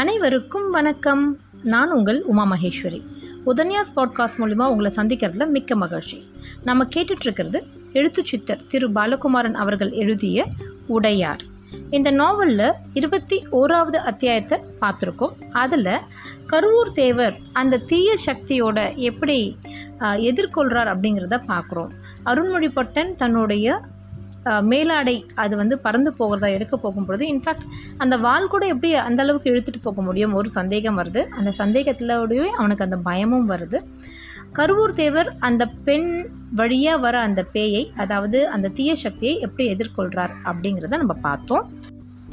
அனைவருக்கும் வணக்கம். நான் உங்கள் உமா மகேஸ்வரி. உதன்யாஸ் பாட்காஸ்ட் மூலிமா உங்களை சந்திக்கிறதுல மிக்க மகிழ்ச்சி. நம்ம கேட்டுட்ருக்கிறது எழுத்து சித்தர் திரு பாலகுமாரன் அவர்கள் எழுதிய உடையார். இந்த நாவலில் இருபத்தி ஓராவது அத்தியாயத்தை பார்த்துருக்கோம். அதில் கருவூர் தேவர் அந்த தீய சக்தியோட எப்படி எதிர்கொள்கிறார் அப்படிங்கிறத பார்க்குறோம். அருண்மொழிப்பட்டன் தன்னுடைய மேலாடை அது வந்து பறந்து போகிறதா எடுக்க போகும்பொழுது இன்ஃபேக்ட் அந்த வால் கூட எப்படி அந்த அளவுக்கு இழுத்துட்டு போக முடியும்? ஒரு சந்தேகம் வருது. அந்த சந்தேகத்திலோடய அவனுக்கு அந்த பயமும் வருது. கருவூர் தேவர் அந்த பெண் வழியாக வர அந்த பேயை அதாவது அந்த தீய சக்தியை எப்படி எதிர்கொள்கிறார் அப்படிங்கிறத நம்ம பார்த்தோம்.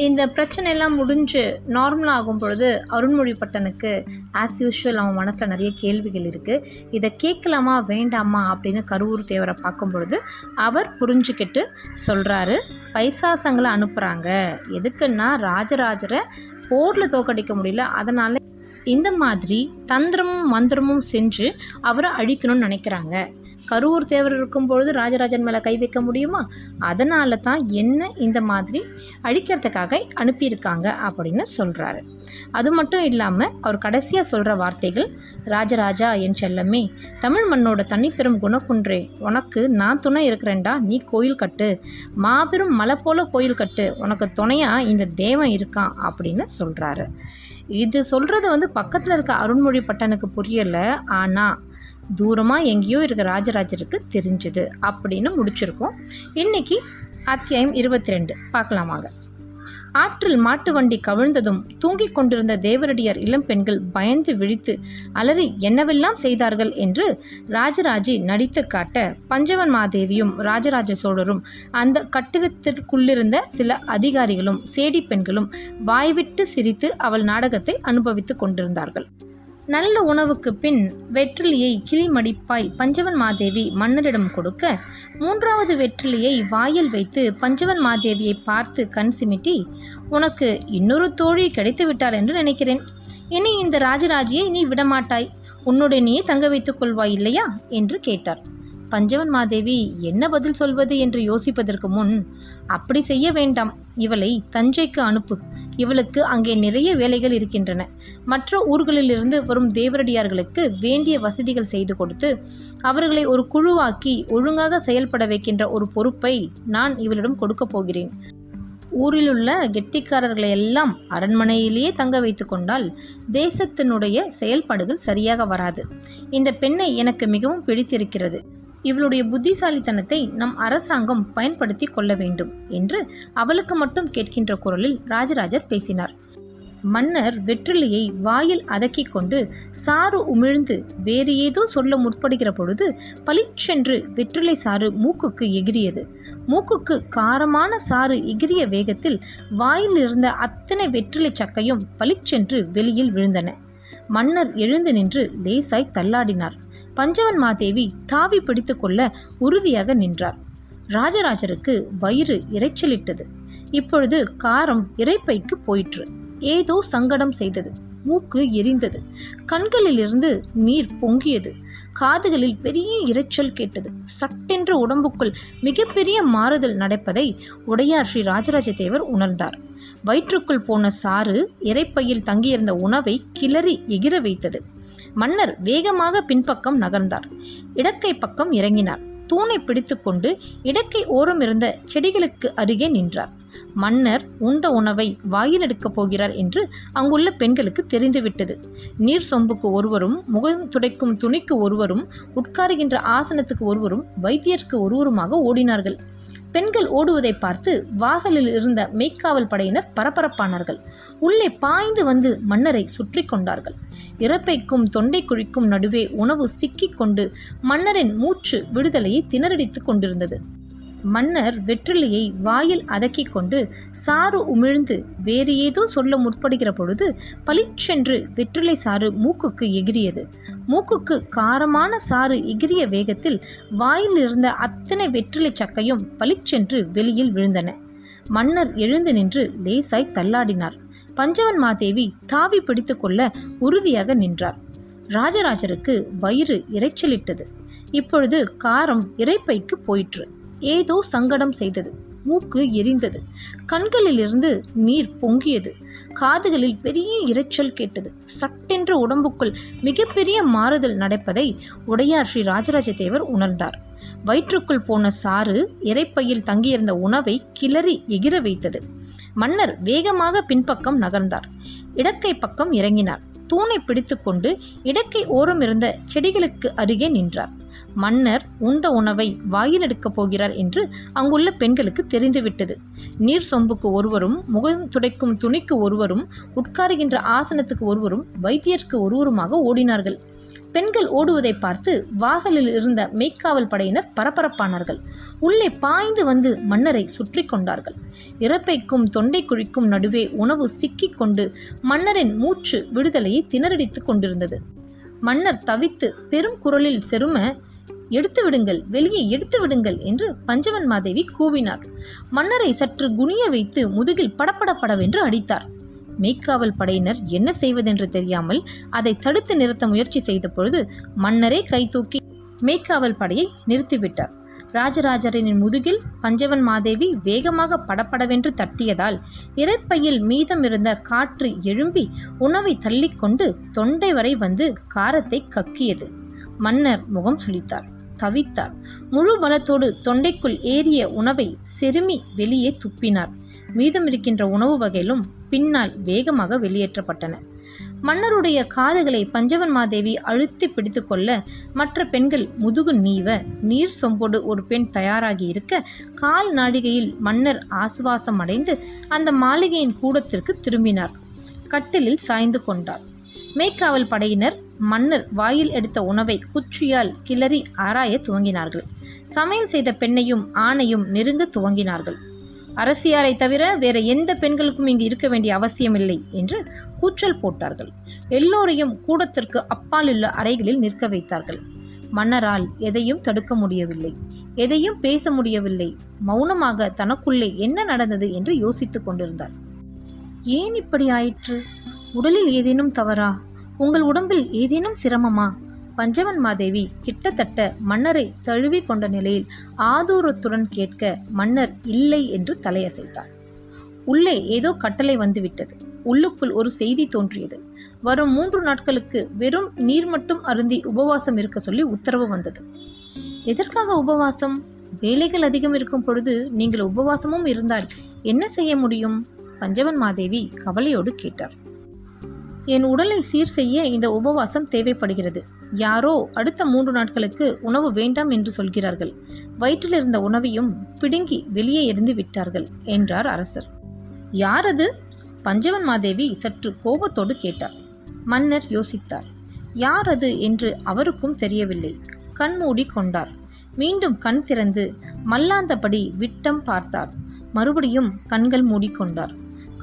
இந்த பிரச்சனையெல்லாம் முடிஞ்சு நார்மல் ஆகும் பொழுது அருண்மொழிப்பட்டனுக்கு ஆஸ் யூஷுவல் அவன் மனசில் நிறைய கேள்விகள் இருக்குது இதை கேட்கலாமா வேண்டாமா அப்படின்னு கருவூர் தேவரை பார்க்கும் பொழுது அவர் புரிஞ்சுக்கிட்டு சொல்கிறாரு பைசாசங்களை அனுப்புகிறாங்க எதுக்குன்னா ராஜராஜரை போரில் தோக்கடிக்க முடியல. அதனால் இந்த மாதிரி தந்திரமும் மந்திரமும் செஞ்சு அவரை அழிக்கணும்னு நினைக்கிறாங்க. கரூர் தேவர் இருக்கும் பொழுது ராஜராஜன் மேலே கை வைக்க முடியுமா? அதனால தான் என்ன இந்த மாதிரி அழிக்கிறதுக்காக அனுப்பியிருக்காங்க அப்படின்னு சொல்கிறாரு அது மட்டும் இல்லாமல் அவர் கடைசியாக சொல்கிற வார்த்தைகள் ராஜராஜா என் செல்லமே தமிழ் மண்ணோட தனிப்பெரும் குணக்குன்றே உனக்கு நான் துணை இருக்கிறேன்டா நீ கோயில் கட்டு. மாபெரும் மலை போல கோயில் கட்டு உனக்கு துணையாக இந்த தேவன் இருக்கான் அப்படின்னு சொல்கிறாரு இது சொல்கிறது வந்து பக்கத்தில் இருக்க அருண்மொழி பட்டனுக்கு புரியலை. ஆனால் தூரமாக எங்கேயோ இருக்க ராஜராஜருக்கு தெரிஞ்சுது அப்படின்னு முடிச்சிருக்கோம். இன்னைக்கு அத்தியாயம் இருபத்தி ரெண்டு பார்க்கலாமாங்க ஆற்றில் மாட்டு வண்டி கவிழ்ந்ததும் தூங்கிக் கொண்டிருந்த தேவரடியார் இளம் பெண்கள் பயந்து விழித்து அலறி என்னவெல்லாம் செய்தார்கள்? என்று ராஜராஜி நடித்து காட்ட பஞ்சவன் மாதேவியும் ராஜராஜ சோழரும் அந்த கட்டிடத்திற்குள்ளிருந்த சில அதிகாரிகளும் சேடி பெண்களும் வாய்விட்டு சிரித்து அவள் நாடகத்தை அனுபவித்துக் கொண்டிருந்தார்கள். நல்ல உணவுக்கு பின் வெற்றிலியை கிளிமடிப்பாய் பஞ்சவன் மாதேவி மன்னரிடம் கொடுக்க மூன்றாவது வெற்றிலியை வாயில் வைத்து பஞ்சவன் மாதேவியை பார்த்து கண் சிமிட்டி உனக்கு இன்னொரு தோழி கிடைத்து விட்டார் என்று நினைக்கிறேன். இனி இந்த ராஜராஜியை நீ விடமாட்டாய். உன்னுடைய தங்க வைத்துக் கொள்வாய் இல்லையா? என்று கேட்டார். பஞ்சவன் மாதேவி என்ன பதில் சொல்வது என்று யோசிப்பதற்கு முன் அப்படி செய்ய வேண்டாம். இவளை தஞ்சைக்கு அனுப்பு. இவளுக்கு அங்கே நிறைய வேலைகள் இருக்கின்றன. மற்ற ஊர்களிலிருந்து வரும் தேவரடியார்களுக்கு வேண்டிய வசதிகள் செய்து கொடுத்து அவர்களை ஒரு குழுவாக்கி ஒழுங்காக செயல்பட வைக்கின்ற ஒரு பொறுப்பை நான் இவளிடம் கொடுக்கப் போகிறேன். ஊரிலுள்ள கெட்டிக்காரர்களை எல்லாம் அரண்மனையிலேயே தங்க வைத்து கொண்டால் தேசத்தினுடைய செயல்பாடுகள் சரியாக வராது. இந்த பெண்ணை எனக்கு மிகவும் பிடித்திருக்கிறது. இவளுடைய புத்திசாலித்தனத்தை நம் அரசாங்கம் பயன்படுத்தி கொள்ள வேண்டும் என்று அவளுக்கு மட்டும் கேட்கின்ற குரலில் ராஜராஜர் பேசினார். மன்னர் வெற்றிலையை வாயில் அதக்கிக் கொண்டு சாறு உமிழ்ந்து வேறு ஏதோ சொல்ல முற்படுகிற பொழுது பளிச்சென்று வெற்றிலை சாறு மூக்குக்கு எகிரியது. மூக்குக்கு காரமான சாறு எகிரிய வேகத்தில் வாயில் இருந்த அத்தனை வெற்றிலை சக்கையும் பளிச்சென்று வெளியில் விழுந்தன. மன்னர் எழுந்து நின்று லேசாய் தள்ளாடினார். பஞ்சவன் மாதேவி தாவி பிடித்து கொள்ள உறுதியாக நின்றார். ராஜராஜருக்கு வயிறு இரைச்சலிட்டது. இப்பொழுது காரம் இறைப்பைக்கு போயிற்று. ஏதோ சங்கடம் செய்தது. மூக்கு எரிந்தது. கண்களிலிருந்து நீர் பொங்கியது. காதுகளில் பெரிய இரைச்சல் கேட்டது. சட்டென்ற உடம்புக்குள் மிகப்பெரிய மாறுதல் நடப்பதை உடையார் ஸ்ரீ ராஜராஜ தேவர் உணர்ந்தார். வயிற்றுக்குள் போன சாறு இறைப்பையில் தங்கியிருந்த உணவை கிளறி எகிர வைத்தது. மன்னர் வேகமாக பின்பக்கம் நகர்ந்தார். இடக்கை பக்கம் இறங்கினார். தூணை பிடித்துக்கொண்டு இடக்கை ஓரம் இருந்த செடிகளுக்கு அருகே நின்றார். மன்னர் உண்ட உணவை வாயில் எடுக்கப் போகிறார் என்று அங்குள்ள பெண்களுக்கு தெரிந்துவிட்டது. நீர் சொம்புக்கு ஒருவரும் முகம் துடைக்கும் துணிக்கு ஒருவரும் உட்காருகின்ற ஆசனத்துக்கு ஒருவரும் வைத்தியருக்கு ஒருவருமாக ஓடினார்கள். பெண்கள் ஓடுவதை பார்த்து வாசலில் இருந்த மெய்க்காவல் படையினர் பரபரப்பானார்கள். உள்ளே பாய்ந்து வந்து மன்னரை சுற்றி கொண்டார்கள். இறப்பைக்கும் தொண்டை குழிக்கும் நடுவே உணவு சிக்கிக் கொண்டு மன்னரின் மூச்சு விடுதலையை திணறடித்துக் கொண்டிருந்தது. மன்னர் வெற்றிலையை வாயில் அதக்கி கொண்டு சாறு உமிழ்ந்து வேறு ஏதோ சொல்ல முற்படுகிற பொழுது பளிச்சென்று வெற்றிலை சாறு மூக்குக்கு எகிரியது. மூக்குக்கு காரமான சாறு எகிரிய வேகத்தில் வாயில் இருந்த அத்தனை வெற்றிலை சக்கையும் பளிச்சென்று வெளியில் விழுந்தன. மன்னர் எழுந்து நின்று லேசாய் தள்ளாடினார். பஞ்சவன் மாதேவி தாவி பிடித்து கொள்ள உறுதியாக நின்றார். ராஜராஜருக்கு வயிறு இரைச்சலிட்டது. இப்பொழுது காரம் இறைப்பைக்கு போயிற்று. ஏதோ சங்கடம் செய்தது. மூக்கு எரிந்தது. கண்களிலிருந்து நீர் பொங்கியது. காதுகளில் பெரிய இரைச்சல் கேட்டது. சட்டென்ற உடம்புக்குள் மிகப்பெரிய மாறுதல் நடப்பதை உடையார் ஸ்ரீ ராஜராஜ தேவர் உணர்ந்தார். வயிற்றுக்குள் போன சாறு இறைப்பையில் தங்கியிருந்த உணவை கிளறி எகிர வைத்தது. மன்னர் வேகமாக பின்பக்கம் நகர்ந்தார். இடக்கை பக்கம் இறங்கினார். தூணை பிடித்துக்கொண்டு இடக்கை ஓரம் இருந்த செடிகளுக்கு அருகே நின்றார். மன்னர் உண்ட உணவை வாயில் எடுக்கப் போகிறார் என்று அங்குள்ள பெண்களுக்கு தெரிந்துவிட்டது. நீர் சொம்புக்கு ஒருவரும் முகம் துடைக்கும் துணிக்கு ஒருவரும் உட்காருகின்ற ஆசனத்துக்கு ஒருவரும் வைத்தியருக்கு ஒருவருமாக ஓடினார்கள். பெண்கள் ஓடுவதை பார்த்து வாசலில் இருந்த மெய்க்காவல் படையினர் பரபரப்பானார்கள். உள்ளே பாய்ந்து வந்து மன்னரை சுற்றி கொண்டார்கள். இறப்பைக்கும் தொண்டை குழிக்கும் நடுவே உணவு சிக்கிக் கொண்டு மன்னரின் மூச்சு விடுதலையை திணறடித்துக் கொண்டிருந்தது. மன்னர் தவித்து பெரும் குரலில் செரும எடுத்து விடுங்கள் வெளியே எடுத்து விடுங்கள் என்று பஞ்சவன் மாதேவி கூவினார் மன்னரை சற்று குனிய வைத்து முதுகில் படப்படப்படவென்று அடித்தார். மெய்க்காவல் படையினர் என்ன செய்வதென்று தெரியாமல் அதை தடுத்து நிறுத்த முயற்சி செய்த பொழுது மன்னரே கை தூக்கி மெய்க்காவல் படையை நிறுத்திவிட்டார். ராஜராஜரின் முதுகில் பஞ்சவன் மாதேவி வேகமாக படப்படவென்று தட்டியதால் இறைப்பையில் மீதமிருந்த காற்று எழும்பி உணவை தள்ளிக்கொண்டு தொண்டை வரை வந்து காரத்தை கக்கியது. மன்னர் முகம் சுளித்தார். தவித்தார். முழு பலத்தோடு தொண்டைக்குள் ஏறிய உணவை செருமி வெளியே துப்பினார். மீதமிருக்கின்ற உணவு வகையிலும் பின்னால் வேகமாக வெளியேற்றப்பட்டன. மன்னருடைய காதுகளை பஞ்சவன் மாதேவி அழுத்தி பிடித்துக்கொள்ள மற்ற பெண்கள் முதுகு நீவ நீர் சொம்போடு ஒரு பெண் தயாராகி இருக்க கால் நாழிகையில் மன்னர் ஆசுவாசம் அடைந்து அந்த மாளிகையின் கூடத்திற்கு திரும்பினார். கட்டிலில் சாய்ந்து கொண்டார். மேய்க்காவல் படையினர் மன்னர் வாயில் எடுத்த உணவை குச்சியால் கிளறி ஆராய துவங்கினார்கள். சமையல் செய்த பெண்ணையும் ஆணையும் நெருங்க துவங்கினார்கள். அரசியாரை தவிர வேற எந்த பெண்களுக்கும் இங்கு இருக்க வேண்டிய அவசியமில்லை என்று கூச்சல் போட்டார்கள். எல்லோரையும் கூடத்திற்கு அப்பாலுள்ள அறைகளில் நிற்க வைத்தார்கள். மன்னரால் எதையும் தடுக்க முடியவில்லை. எதையும் பேச முடியவில்லை. மௌனமாக தனக்குள்ளே என்ன நடந்தது? என்று யோசித்துக் கொண்டிருந்தார். ஏன் இப்படி ஆயிற்று? உடலில் ஏதேனும் தவறா? உங்கள் உடம்பில் ஏதேனும் சிரமமா? பஞ்சவன் மாதேவி கிட்டத்தட்ட மன்னரை தழுவி கொண்ட நிலையில் ஆதூரத்துடன் கேட்க மன்னர் இல்லை என்று தலையசைத்தார். உள்ளே ஏதோ கட்டளை வந்துவிட்டது. உள்ளுக்குள் ஒரு செய்தி தோன்றியது. வரும் மூன்று நாட்களுக்கு வெறும் நீர் மட்டும் அருந்தி உபவாசம் இருக்க சொல்லி உத்தரவு வந்தது. எதற்காக உபவாசம்? வேலைகள் அதிகம் இருக்கும் பொழுது நீங்கள் உபவாசமும் இருந்தால் என்ன செய்ய முடியும்? பஞ்சவன் மாதேவி கவலையோடு கேட்டார். என் உடலை சீர் செய்ய இந்த உபவாசம் தேவைப்படுகிறது. யாரோ அடுத்த மூன்று நாட்களுக்கு உணவு வேண்டாம் என்று சொல்கிறார்கள். வயிற்றில் இருந்த உணவையும் பிடுங்கி வெளியே எறிந்து விட்டார்கள் என்றார் அரசர். யார் அது பஞ்சவன் மாதேவி சற்று கோபத்தோடு கேட்டார். மன்னர் யோசித்தார். யார் அது என்று அவருக்கும் தெரியவில்லை. கண்மூடி கொண்டார். மீண்டும் கண் திறந்து மல்லாந்தபடி விட்டம் பார்த்தார். மறுபடியும் கண்கள் மூடிக்கொண்டார்.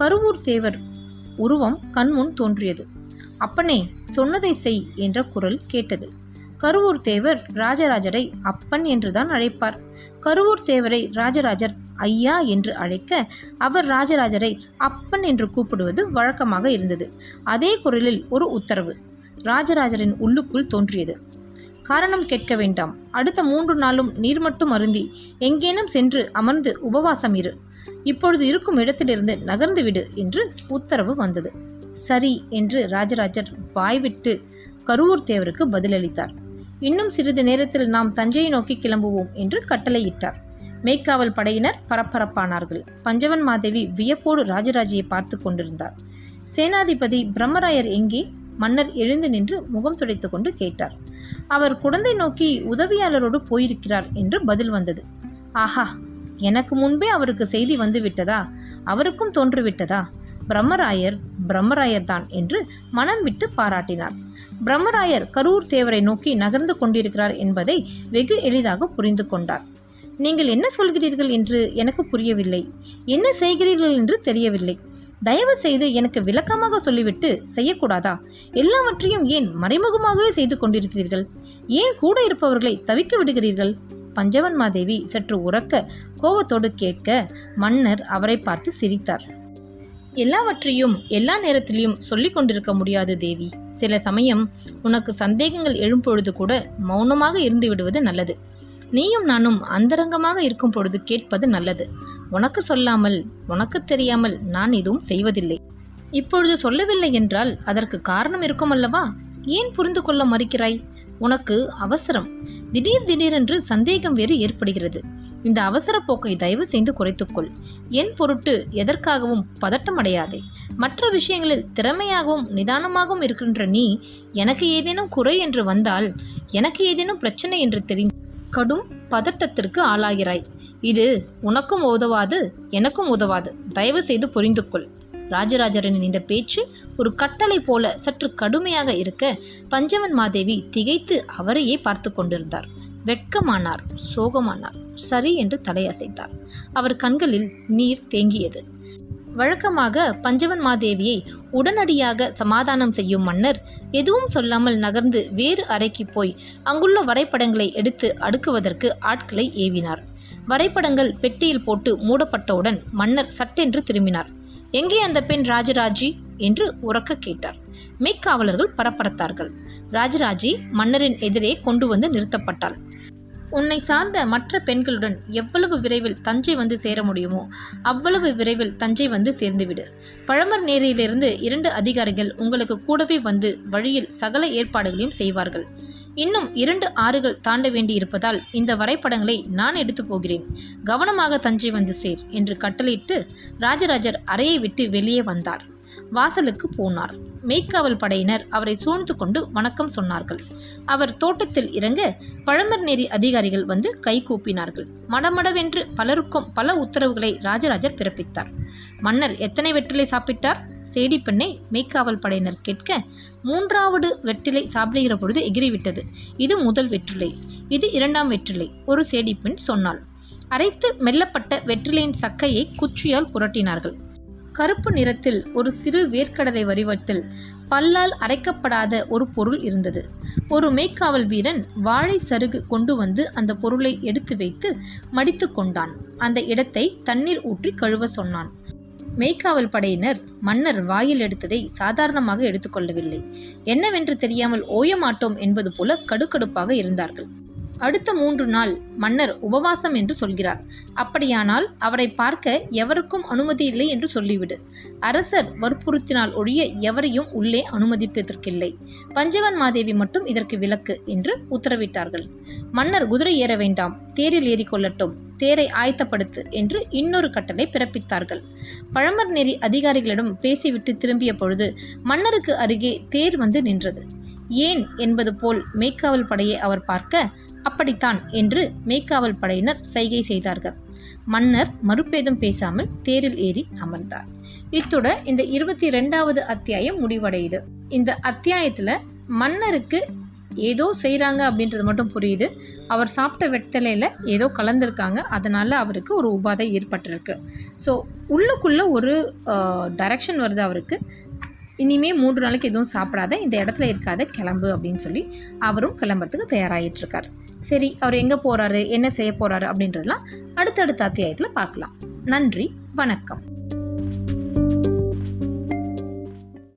கருவூர் தேவர் உருவம் கண்முன் தோன்றியது. அப்பனே சொன்னதை செய் என்ற குரல் கேட்டது. கருவூர் தேவர் ராஜராஜரை அப்பன் என்றுதான் அழைப்பார். கருவூர் தேவரை ராஜராஜர் ஐயா என்று அழைக்க அவர் ராஜராஜரை அப்பன் என்று கூப்பிடுவது வழக்கமாக இருந்தது. அதே குரலில் ஒரு உத்தரவு ராஜராஜரின் உள்ளுக்குள் தோன்றியது. காரணம் கேட்க வேண்டாம். அடுத்த மூன்று நாளும் நீர் மட்டும் அருந்தி எங்கேனும் சென்று அமர்ந்து உபவாசம் இரு. இப்பொழுது இருக்கும் இடத்திலிருந்து நகர்ந்து விடு என்று உத்தரவு வந்தது. சரி என்று ராஜராஜர் வாய்விட்டு கருவூர் தேவருக்கு பதிலளித்தார். இன்னும் சிறிது நேரத்தில் நாம் தஞ்சையை நோக்கி கிளம்புவோம் என்று கட்டளையிட்டார். மேய்க்காவல் படையினர் பரபரப்பானார்கள். பஞ்சவன் மாதேவி வியப்போடு ராஜராஜையை பார்த்து கொண்டிருந்தார். சேனாதிபதி பிரம்மராயர் எங்கே? மன்னர் எழுந்து நின்று முகம் துடைத்து கொண்டு கேட்டார். அவர் குழந்தை நோக்கி உதவியாளரோடு போயிருக்கிறார் என்று பதில் வந்தது. ஆஹா! எனக்கு முன்பே அவருக்கு செய்தி வந்துவிட்டதா அவருக்கும் தோன்றுவிட்டதா பிரம்மராயர் பிரம்மராயர் தான் என்று மனம் விட்டு பாராட்டினார். பிரம்மராயர் கரூர் தேவரை நோக்கி நகர்ந்து கொண்டிருக்கிறார் என்பதை வெகு எளிதாக புரிந்து கொண்டார். நீங்கள் என்ன சொல்கிறீர்கள் என்று எனக்கு புரியவில்லை. என்ன செய்கிறீர்கள் என்று தெரியவில்லை. தயவு செய்து எனக்கு விளக்கமாக சொல்லிவிட்டு செய்யக்கூடாதா? எல்லாவற்றையும் ஏன் மறைமுகமாகவே செய்து கொண்டிருக்கிறீர்கள்? ஏன் கூட இருப்பவர்களை தவிக்க விடுகிறீர்கள்? பஞ்சவன்மாதேவி சற்று உறக்க கோபத்தோடு கேட்க மன்னர் அவரை பார்த்து சிரித்தார். எல்லாவற்றையும் எல்லா நேரத்திலையும் சொல்லிக் கொண்டிருக்க முடியாது தேவி. சில சமயம் உனக்கு சந்தேகங்கள் எழும்பொழுது கூட மௌனமாக இருந்து விடுவது நல்லது. நீயும் நானும் அந்தரங்கமாக இருக்கும் பொழுது கேட்பது நல்லது. உனக்கு சொல்லாமல் உனக்கு தெரியாமல் நான் எதுவும் செய்வதில்லை. இப்பொழுது சொல்லவில்லை என்றால் அதற்கு காரணம் இருக்கும் அல்லவா? ஏன் புரிந்து கொள்ள மறுக்கிறாய்? உனக்கு அவசரம். திடீர் திடீரென்று சந்தேகம் வேறு ஏற்படுகிறது. இந்த அவசர போக்கை தயவு செய்து குறைத்துக்கொள். என் பொருட்டு எதற்காகவும் பதட்டம் அடையாதே. மற்ற விஷயங்களில் திறமையாகவும் நிதானமாகவும் இருக்கின்ற நீ எனக்கு ஏதேனும் குறை என்று வந்தால் எனக்கு ஏதேனும் பிரச்சனை என்று தெரிந்து கடும் பதட்டத்திற்கு ஆளாகிறாய். இது உனக்கும் உதவாது எனக்கும் உதவாது. தயவு செய்து புரிந்து கொள் ராஜராஜரின் இந்த பேச்சு ஒரு கட்டளை போல சற்று கடுமையாக இருக்க பஞ்சவன் மாதேவி திகைத்து அவரையே பார்த்து கொண்டிருந்தார். வெட்கமானார் சோகமானார் சரி என்று தலையசைத்தார். அவர் கண்களில் நீர் தேங்கியது. வழக்கமாக பஞ்சவன் மாதேவியை உடனடியாக சமாதானம் செய்யும் மன்னர் எதுவும் சொல்லாமல் நகர்ந்து வேறு அறைக்கு போய் அங்குள்ள வரைபடங்களை எடுத்து அடுக்குவதற்கு ஆட்களை ஏவினார். வரைபடங்கள் பெட்டியில் போட்டு மூடப்பட்டவுடன் மன்னர் சட்டென்று திரும்பினார். எங்கே அந்த பெண் ராஜராஜி என்று உறக்க கேட்டார். மெய்க்காவலர்கள் பரபரத்தார்கள். ராஜராஜி மன்னரின் எதிரே கொண்டு வந்து நிறுத்தப்பட்டாள். உன்னை சார்ந்த மற்ற பெண்களுடன் எவ்வளவு விரைவில் தஞ்சை வந்து சேர முடியுமோ அவ்வளவு விரைவில் தஞ்சை வந்து சேர்ந்துவிடு. பழமர் நேரிலிருந்து இரண்டு அதிகாரிகள் உங்களுக்கு கூடவே வந்து வழியில் சகல ஏற்பாடுகளையும் செய்வார்கள். இன்னும் இரண்டு ஆறுகள் தாண்ட வேண்டியிருப்பதால் இந்த வரைபடங்களை நான் எடுத்து போகிறேன். கவனமாக தஞ்சை வந்து சேர் என்று கட்டளையிட்டு ராஜராஜர் அறையை விட்டு வெளியே வந்தார். வாசலுக்கு போனார். மெய்க்காவல் படையினர் அவரை சூழ்ந்து கொண்டு வணக்கம் சொன்னார்கள். அவர் தோட்டத்தில் இறங்க பழமர் நெறி அதிகாரிகள் வந்து கை கூப்பினார்கள். மடமடவென்று பலருக்கும் பல உத்தரவுகளை ராஜராஜர் பிறப்பித்தார். மன்னர் எத்தனை வெற்றிலை சாப்பிட்டார்? சேடி பெண்ணை மெய்க்காவல் படையினர் கேட்க மூன்றாவது வெற்றிலை சாப்பிடுகிற பொழுது எகிரிவிட்டது. இது முதல் வெற்றிலை. இது இரண்டாம் வெற்றிலை. ஒரு சேடி பெண் சொன்னாள். அரைத்து மெல்லப்பட்ட வெற்றிலையின் சக்கையை குச்சியால் புரட்டினார்கள். கருப்பு நிறத்தில் ஒரு சிறு வேர்க்கடலை வரிவத்தில் பல்லால் அரைக்கப்படாத ஒரு பொருள் இருந்தது. ஒரு மேய்க்காவல் வீரன் வாழை சருகு கொண்டு வந்து அந்த பொருளை எடுத்து வைத்து மடித்து கொண்டான். அந்த இடத்தை தண்ணீர் ஊற்றி கழுவ சொன்னான். மேய்க்காவல் படையினர் மன்னர் வாயில் எடுத்ததை சாதாரணமாக எடுத்துக்கொள்ளவில்லை என்னவென்று தெரியாமல் ஓய மாட்டோம் என்பது போல கடுக்கடுப்பாக இருந்தார்கள். அடுத்த மூன்று நாள் மன்னர் உபவாசம் என்று சொல்கிறார். அப்படியானால் அவரை பார்க்க எவருக்கும் அனுமதி இல்லை என்று சொல்லிவிடு. அரசர் வற்புறுத்தினால் ஒழிய எவரையும் உள்ளே அனுமதிப்பதற்கில்லை. பஞ்சவன் மாதேவி மட்டும் இதற்கு விலக்கு என்று உத்தரவிட்டார்கள். மன்னர் குதிரை ஏற வேண்டாம் தேரில் ஏறிக்கொள்ளட்டும் தேரை ஆயத்தப்படுத்து என்று இன்னொரு கட்டளை பிறப்பித்தார்கள். பழமர் நெறி அதிகாரிகளிடம் பேசிவிட்டு திரும்பிய பொழுது மன்னருக்கு அருகே தேர் வந்து நின்றது. ஏன் என்பது போல் மேய்க்காவல் படையை அவர் பார்க்க அப்படித்தான் என்று மேய்க்காவல் படையினர் சைகை செய்தார்கள். மன்னர் மறுபேதம் பேசாமல் தேரில் ஏறி அமர்ந்தார். இத்துட இந்த இருபத்தி ரெண்டாவது அத்தியாயம் முடிவடையுது. இந்த அத்தியாயத்தில் மன்னருக்கு ஏதோ செய்கிறாங்க அப்படின்றது மட்டும் புரியுது. அவர் சாப்பிட்ட வெட்டலையில் ஏதோ கலந்துருக்காங்க. அதனால் அவருக்கு ஒரு உபாதை ஏற்பட்டிருக்கு. ஸோ உள்ளுக்குள்ளே ஒரு டைரக்ஷன் வருது அவருக்கு. இனிமே மூன்று நாளைக்கு எதுவும் சாப்பிடாத இந்த இடத்துல இருக்காத கிளம்பு அப்படின்னு சொல்லி அவரும் கிளம்புறதுக்கு தயாராகிட்டு இருக்கார் சரி அவர் எங்கே போகிறாரு என்ன செய்ய போகிறாரு அப்படின்றதெல்லாம் அடுத்தடுத்த அத்தியாயத்தில் பார்க்கலாம். நன்றி வணக்கம்.